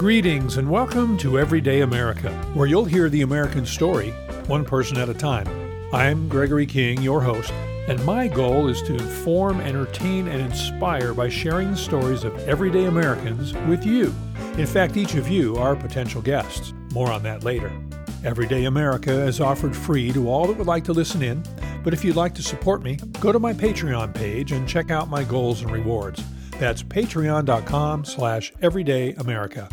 Greetings and welcome to Everyday America, where you'll hear the American story, one person at a time. I'm Gregory King, your host, and my goal is to inform, entertain, and inspire by sharing the stories of everyday Americans with you. In fact, each of you are potential guests. More on that later. Everyday America is offered free to all that would like to listen in, but if you'd like to support me, go to my Patreon page and check out my goals and rewards. That's patreon.com slash everydayamerica.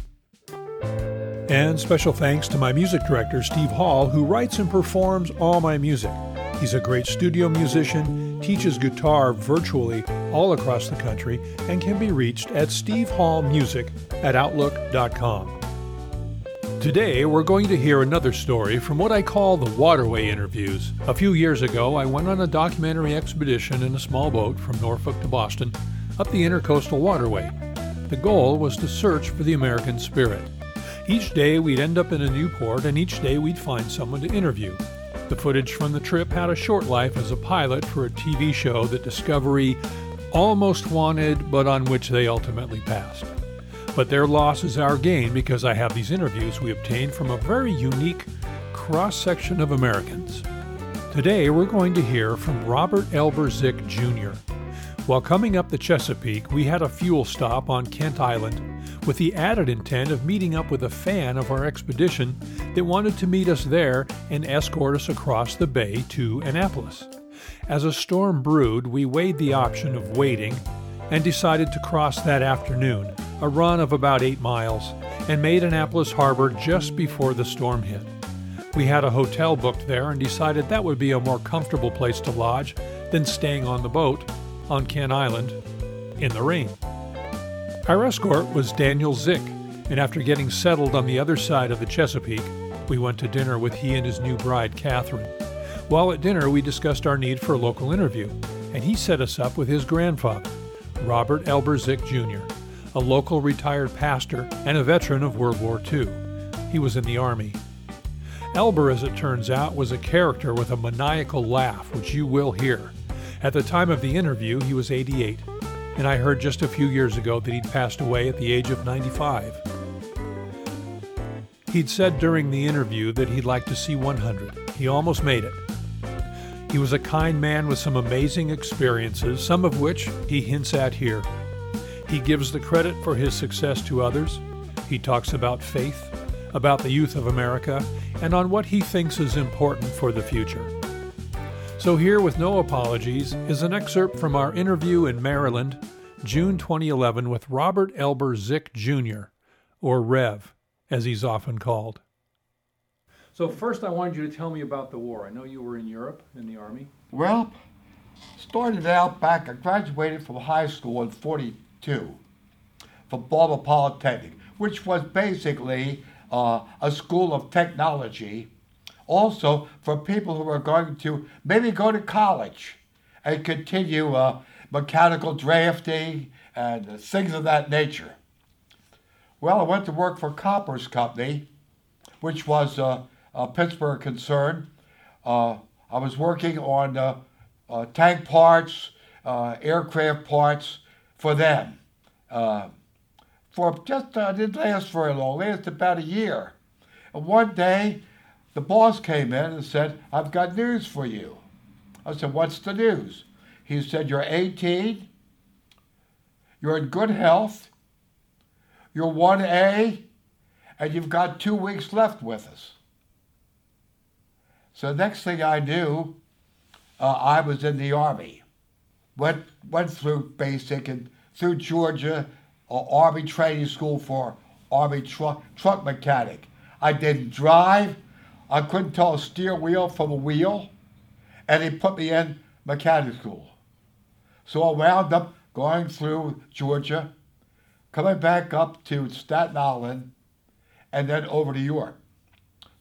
And special thanks to my music director, Steve Hall, who writes and performs all my music. He's a great studio musician, teaches guitar virtually all across the country, and can be reached at stevehallmusic at outlook.com. Today, we're going to hear another story from what I call the Waterway Interviews. A few years ago, I went on a documentary expedition in a small boat from Norfolk to Boston up the Intercoastal Waterway. The goal was to search for the American spirit. Each day, we'd end up in a new port, and each day, we'd find someone to interview. The footage from the trip had a short life as a pilot for a TV show that Discovery almost wanted, but on which they ultimately passed. But their loss is our gain because I have these interviews we obtained from a very unique cross section of Americans. Today we're going to hear from Robert Elber Zick Jr. While coming up the Chesapeake, we had a fuel stop on Kent Island with the added intent of meeting up with a fan of our expedition that wanted to meet us there and escort us across the bay to Annapolis. As a storm brewed, we weighed the option of waiting and decided to cross that afternoon a run of about eight miles, and made Annapolis Harbor just before the storm hit. We had a hotel booked there and decided that would be a more comfortable place to lodge than staying on the boat on Kent Island in the rain. Our escort was Daniel Zick, and after getting settled on the other side of the Chesapeake, we went to dinner with he and his new bride, Catherine. While at dinner, we discussed our need for a local interview, and he set us up with his grandfather, Robert Elber Zick Jr a local retired pastor and a veteran of World War II. He was in the Army. Elber, as it turns out, was a character with a maniacal laugh, which you will hear. At the time of the interview, he was 88, and I heard just a few years ago that he'd passed away at the age of 95. He'd said during the interview that he'd like to see 100. He almost made it. He was a kind man with some amazing experiences, some of which he hints at here. He gives the credit for his success to others. He talks about faith, about the youth of America, and on what he thinks is important for the future. So, here with no apologies is an excerpt from our interview in Maryland, June 2011, with Robert Elber Zick Jr., or Rev, as he's often called. So, first, I wanted you to tell me about the war. I know you were in Europe in the Army. Well, started out back, I graduated from high school in 40, two for Baltimore Polytechnic, which was basically uh, a school of technology, also for people who are going to maybe go to college and continue uh, mechanical drafting and things of that nature. Well, I went to work for Koppers Company, which was uh, a Pittsburgh concern. Uh, I was working on uh, uh, tank parts, aircraft parts, for them. Uh, for just uh, didn't last very long, lasted about a year. And one day, the boss came in and said, "I've got news for you." I said, "What's the news?" He said, "You're 18. You're in good health. You're 1A, and you've got two weeks left with us." So next thing I knew, uh, I was in the army. Went went through basic and through Georgia, uh, Army training school for Army truck truck mechanic. I didn't drive. I couldn't tell a steer wheel from a wheel, and they put me in mechanic school. So I wound up going through Georgia, coming back up to Staten Island, and then over to Europe.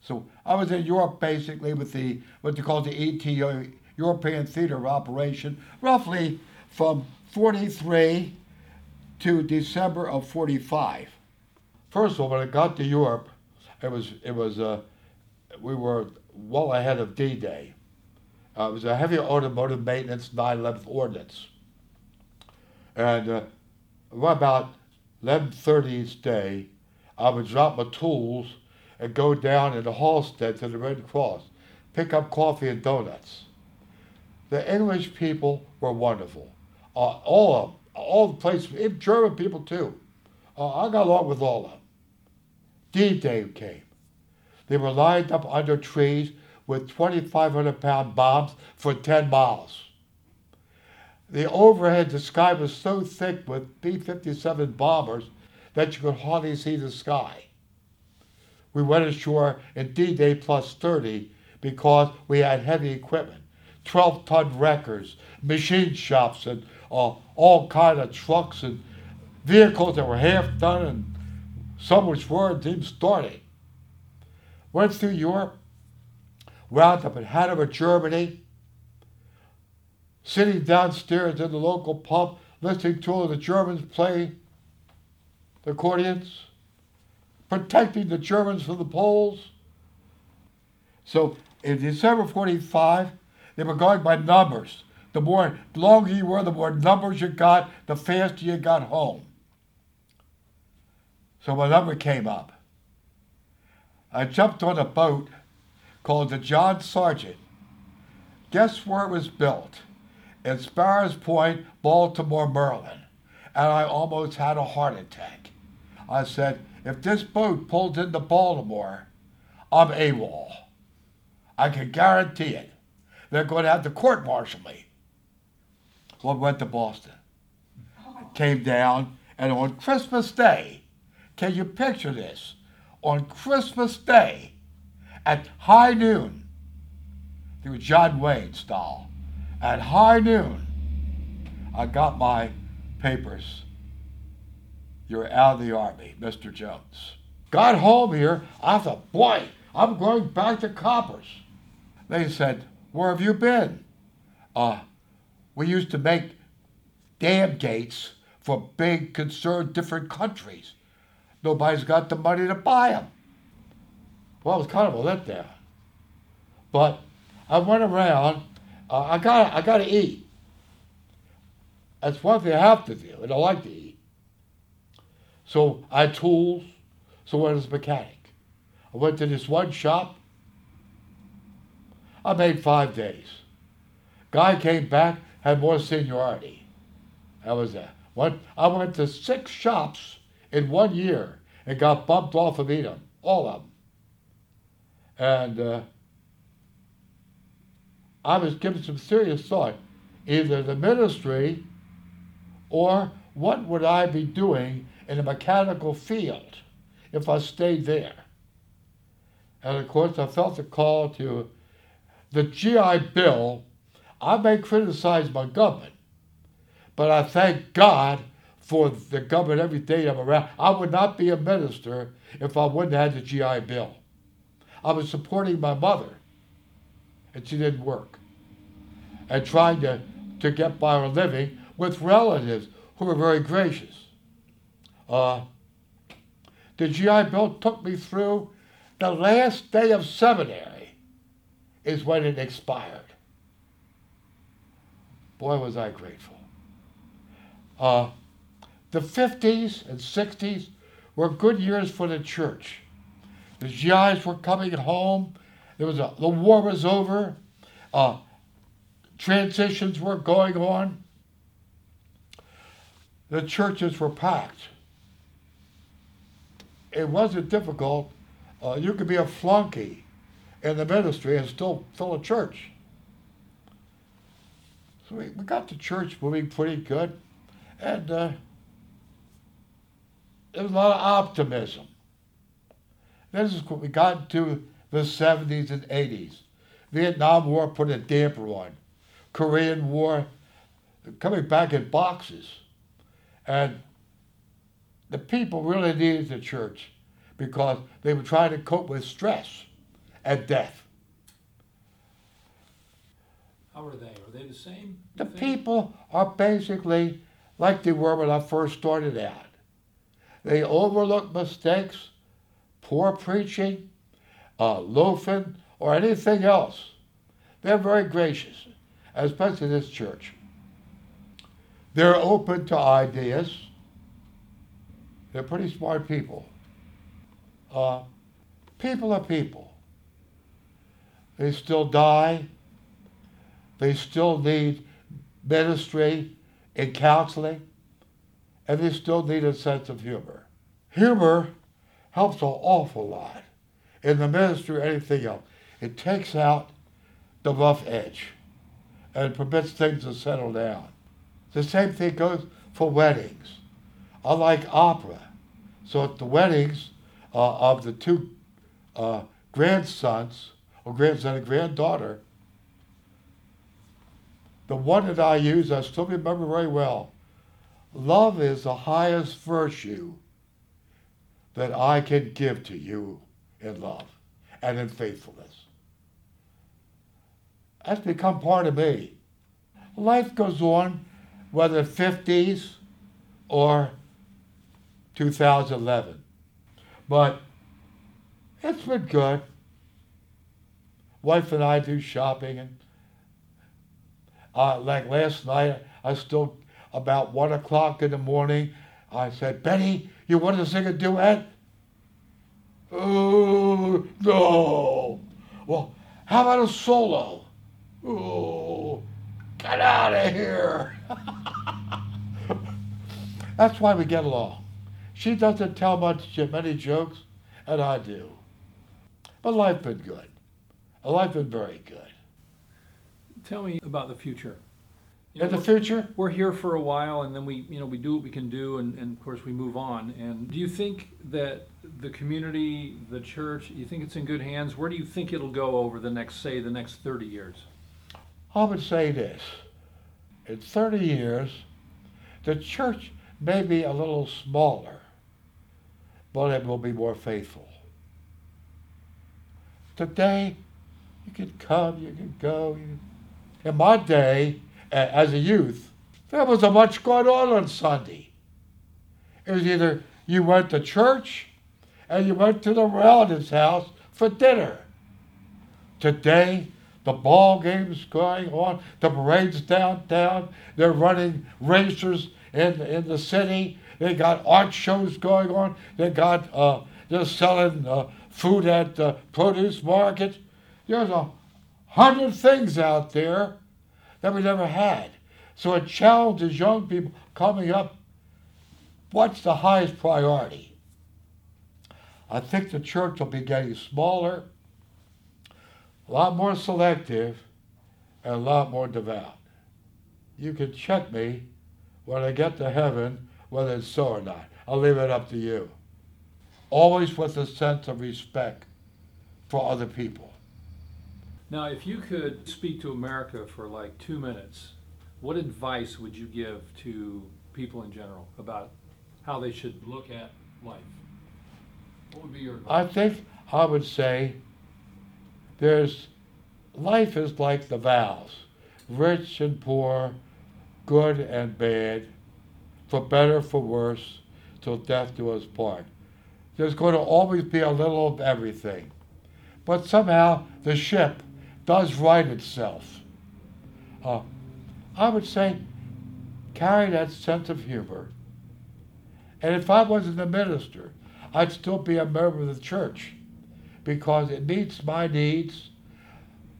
So I was in Europe basically with the what they call the ETO, European Theater of Operation, roughly from 43 to December of 45. First of all, when I got to Europe, it was, it was uh, we were well ahead of D-Day. Uh, it was a heavy automotive maintenance 9/11 ordnance. And uh, about 11:30 each day, I would drop my tools and go down in the Halsted to the Red Cross, pick up coffee and donuts. The English people were wonderful. Uh, all of them, all the places, German people too. Uh, I got along with all of them. D-Day came. They were lined up under trees with 2,500 pound bombs for 10 miles. The overhead, the sky was so thick with B 57 bombers that you could hardly see the sky. We went ashore in D Day plus 30 because we had heavy equipment 12 ton wreckers, machine shops, and uh, all kind of trucks and vehicles that were half done and some which weren't even starting. Went through Europe, wound up in Hanover, Germany, sitting downstairs in the local pub, listening to the Germans play the accordions, protecting the Germans from the Poles. So in December 45, they were going by numbers. The more longer you were, the more numbers you got, the faster you got home. So my number came up. I jumped on a boat called the John Sargent. Guess where it was built? In Sparrows Point, Baltimore, Maryland. And I almost had a heart attack. I said, if this boat pulls into Baltimore, I'm AWOL. I can guarantee it. They're going to have to court martial me. Well, I went to Boston. Came down, and on Christmas Day, can you picture this? On Christmas Day, at high noon, through John Wayne style, at high noon, I got my papers. You're out of the Army, Mr. Jones. Got home here, I thought, boy, I'm going back to Koppers. They said, Where have you been? Uh, we used to make dam gates for big, concerned, different countries. Nobody's got the money to buy them. Well, it was kind of a letdown. But I went around. Uh, I got I got to eat. That's one thing I have to do, and I like to eat. So I had tools. So I went as a mechanic. I went to this one shop. I made five days. Guy came back, had more seniority. That was that. One, I went to six shops in one year and got bumped off of Edom, all of them. And uh, I was given some serious thought, either the ministry or what would I be doing in a mechanical field if I stayed there. And of course, I felt the call to the GI Bill. I may criticize my government, but I thank God for the government every day I'm around. I would not be a minister if I wouldn't have had the GI Bill. I was supporting my mother, and she didn't work, and trying to, to get by her living with relatives who were very gracious. Uh, the GI Bill took me through the last day of seminary, is when it expired. Boy, was I grateful. Uh, the 50s and 60s were good years for the church. The GIs were coming home. There was a, the war was over. Uh, transitions were going on. The churches were packed. It wasn't difficult. Uh, you could be a flunky in the ministry and still fill a church. So we, we got the church moving pretty good. And uh, there was a lot of optimism. This is what we got into the 70s and 80s. Vietnam War put a damper on. Korean War coming back in boxes. And the people really needed the church because they were trying to cope with stress and death. How are they? Are they the same? The people are basically like they were when I first started out. They overlook mistakes, poor preaching, uh, loafing, or anything else. They're very gracious, especially this church. They're open to ideas. They're pretty smart people. uh, people are people. They still die. They still need ministry and counseling. And they still need a sense of humor. Humor helps an awful lot in the ministry or anything else. It takes out the rough edge and permits things to settle down. The same thing goes for weddings. I like opera. So at the weddings uh, of the two uh, grandsons, or grandson and granddaughter, the one that I use, I still remember very well. Love is the highest virtue that I can give to you in love and in faithfulness. That's become part of me. Life goes on, whether 50s or 2011. But it's been good. Wife and I do shopping, and uh, like last night, I still about one o'clock in the morning. I said, Betty, you want to sing a duet? Oh no. Well, how about a solo? Oh, get out of here. That's why we get along. She doesn't tell much many jokes, and I do. But life's been good. Life's been very good. Tell me about the future. You know, In the future, we're here for a while, and then we, you know, we do what we can do, and, and of course we move on. And do you think that the community, the church, you think it's in good hands? Where do you think it'll go over the next, say, the next thirty years? I would say this: in thirty years, the church may be a little smaller, but it will be more faithful. Today, you can come, you can go. In my day, as a youth, there wasn't much going on on Sunday. It was either you went to church and you went to the relative's house for dinner. Today, the ball game's going on, the parade's downtown, they're running racers in, in the city, they got art shows going on, they got, uh, they're selling uh, food at the produce market. There's a hundred things out there that we never had. So it challenges young people coming up what's the highest priority? I think the church will be getting smaller, a lot more selective, and a lot more devout. You can check me when I get to heaven whether it's so or not. I'll leave it up to you. Always with a sense of respect for other people. Now, if you could speak to America for like two minutes, what advice would you give to people in general about how they should look at life? What would be your advice? I think I would say there's life is like the vows rich and poor, good and bad, for better, for worse, till death do us part. There's going to always be a little of everything. But somehow the ship does right itself. Uh, I would say carry that sense of humor. And if I wasn't a minister, I'd still be a member of the church because it meets my needs,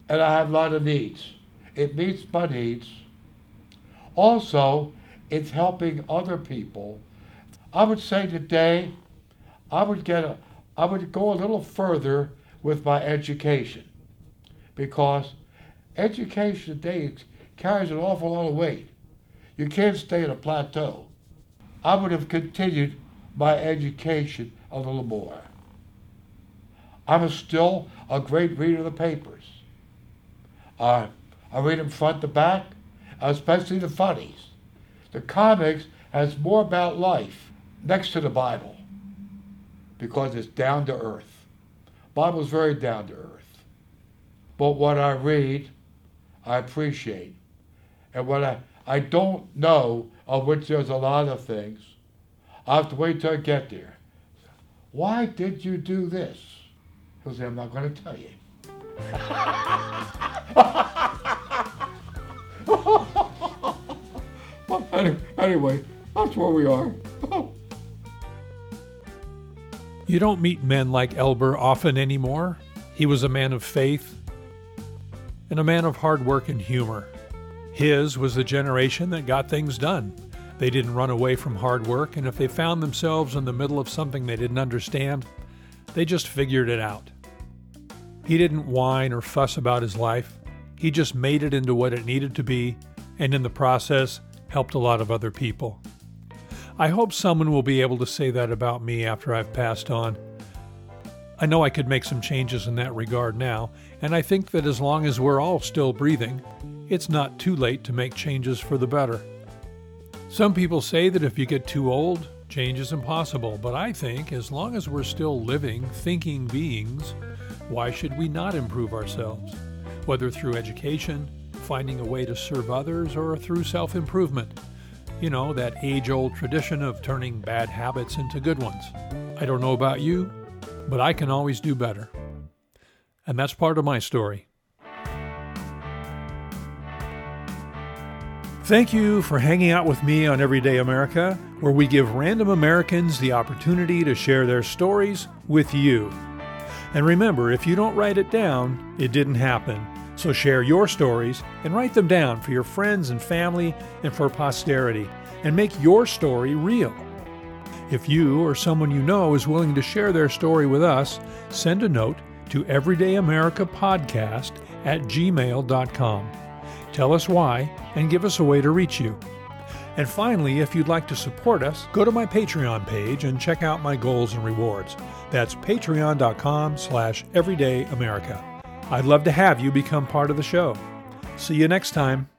and I have a lot of needs. It meets my needs. Also, it's helping other people. I would say today, I would get a, I would go a little further with my education because education today carries an awful lot of weight. You can't stay at a plateau. I would have continued my education a little more. I'm still a great reader of the papers. Uh, I read them front to back, especially the funnies. The comics has more about life next to the Bible because it's down to earth. Bible's very down to earth. But what I read, I appreciate. And what I, I don't know, of which there's a lot of things, I have to wait till I get there. Why did you do this? He'll I'm not going to tell you. anyway, that's where we are. You don't meet men like Elber often anymore. He was a man of faith and a man of hard work and humor. His was the generation that got things done. They didn't run away from hard work, and if they found themselves in the middle of something they didn't understand, they just figured it out. He didn't whine or fuss about his life. He just made it into what it needed to be, and in the process, helped a lot of other people. I hope someone will be able to say that about me after I've passed on. I know I could make some changes in that regard now, and I think that as long as we're all still breathing, it's not too late to make changes for the better. Some people say that if you get too old, change is impossible, but I think as long as we're still living, thinking beings, why should we not improve ourselves? Whether through education, finding a way to serve others, or through self improvement. You know, that age old tradition of turning bad habits into good ones. I don't know about you, but I can always do better. And that's part of my story. Thank you for hanging out with me on Everyday America, where we give random Americans the opportunity to share their stories with you. And remember, if you don't write it down, it didn't happen. So share your stories and write them down for your friends and family and for posterity, and make your story real. If you or someone you know is willing to share their story with us, send a note to everydayamericapodcast at gmail.com. Tell us why and give us a way to reach you. And finally, if you'd like to support us, go to my Patreon page and check out my goals and rewards. That's patreon.com slash everydayamerica. I'd love to have you become part of the show. See you next time.